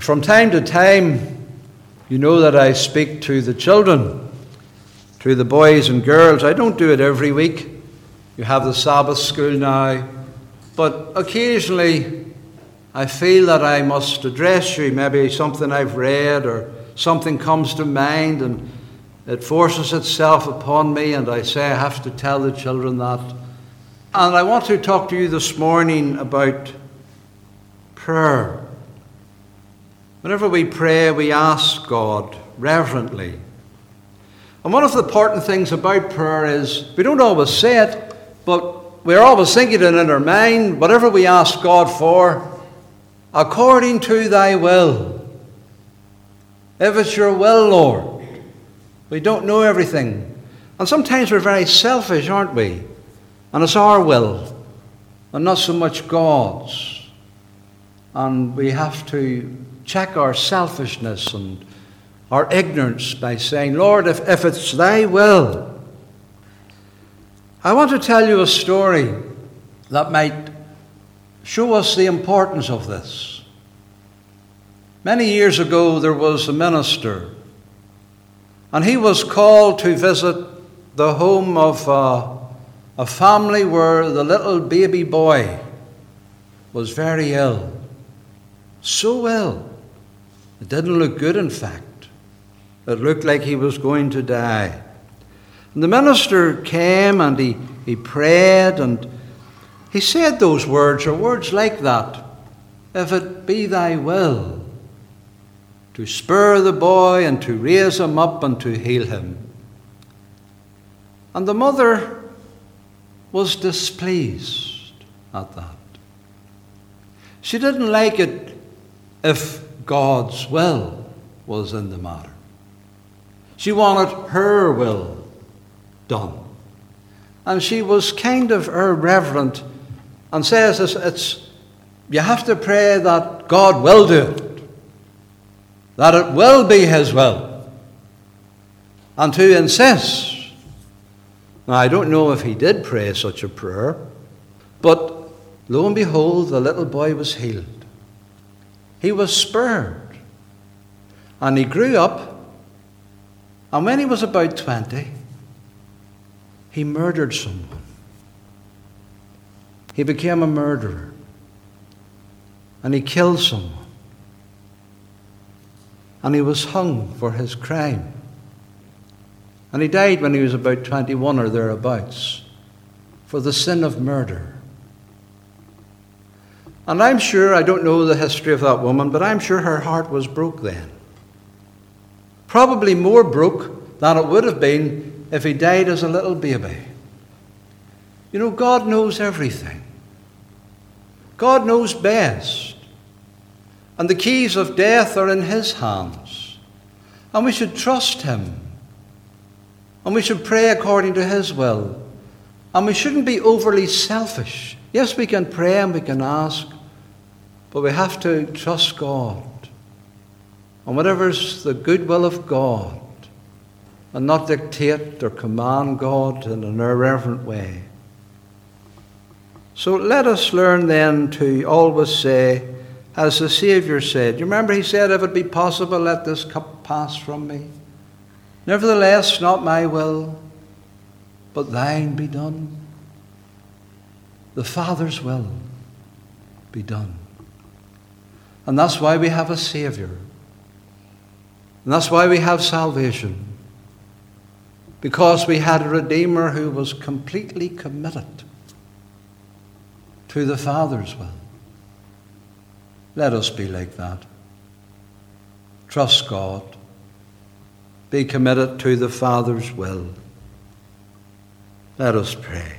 From time to time, you know that I speak to the children, to the boys and girls. I don't do it every week. You have the Sabbath school now. But occasionally, I feel that I must address you. Maybe something I've read or something comes to mind and it forces itself upon me, and I say I have to tell the children that. And I want to talk to you this morning about prayer. Whenever we pray, we ask God reverently. And one of the important things about prayer is we don't always say it, but we're always thinking it in our mind, whatever we ask God for, according to thy will. If it's your will, Lord, we don't know everything. And sometimes we're very selfish, aren't we? And it's our will, and not so much God's. And we have to check our selfishness and our ignorance by saying, Lord, if, if it's thy will. I want to tell you a story that might show us the importance of this. Many years ago, there was a minister, and he was called to visit the home of a, a family where the little baby boy was very ill. So well. it didn't look good, in fact. It looked like he was going to die. And the minister came and he, he prayed and he said those words, or words like that If it be thy will, to spur the boy and to raise him up and to heal him. And the mother was displeased at that. She didn't like it if God's will was in the matter. She wanted her will done. And she was kind of irreverent and says it's, you have to pray that God will do it, that it will be His will, and to insist. Now, I don't know if he did pray such a prayer, but lo and behold, the little boy was healed. He was spurred. And he grew up. And when he was about 20, he murdered someone. He became a murderer. And he killed someone. And he was hung for his crime. And he died when he was about 21 or thereabouts for the sin of murder. And I'm sure, I don't know the history of that woman, but I'm sure her heart was broke then. Probably more broke than it would have been if he died as a little baby. You know, God knows everything. God knows best. And the keys of death are in His hands. And we should trust Him. And we should pray according to His will. And we shouldn't be overly selfish. Yes, we can pray and we can ask, but we have to trust God. And whatever's the good will of God, and not dictate or command God in an irreverent way. So let us learn then to always say, as the Saviour said, you remember he said, If it be possible, let this cup pass from me. Nevertheless, not my will, but thine be done. The Father's will be done. And that's why we have a Savior. And that's why we have salvation. Because we had a Redeemer who was completely committed to the Father's will. Let us be like that. Trust God. Be committed to the Father's will. Let us pray.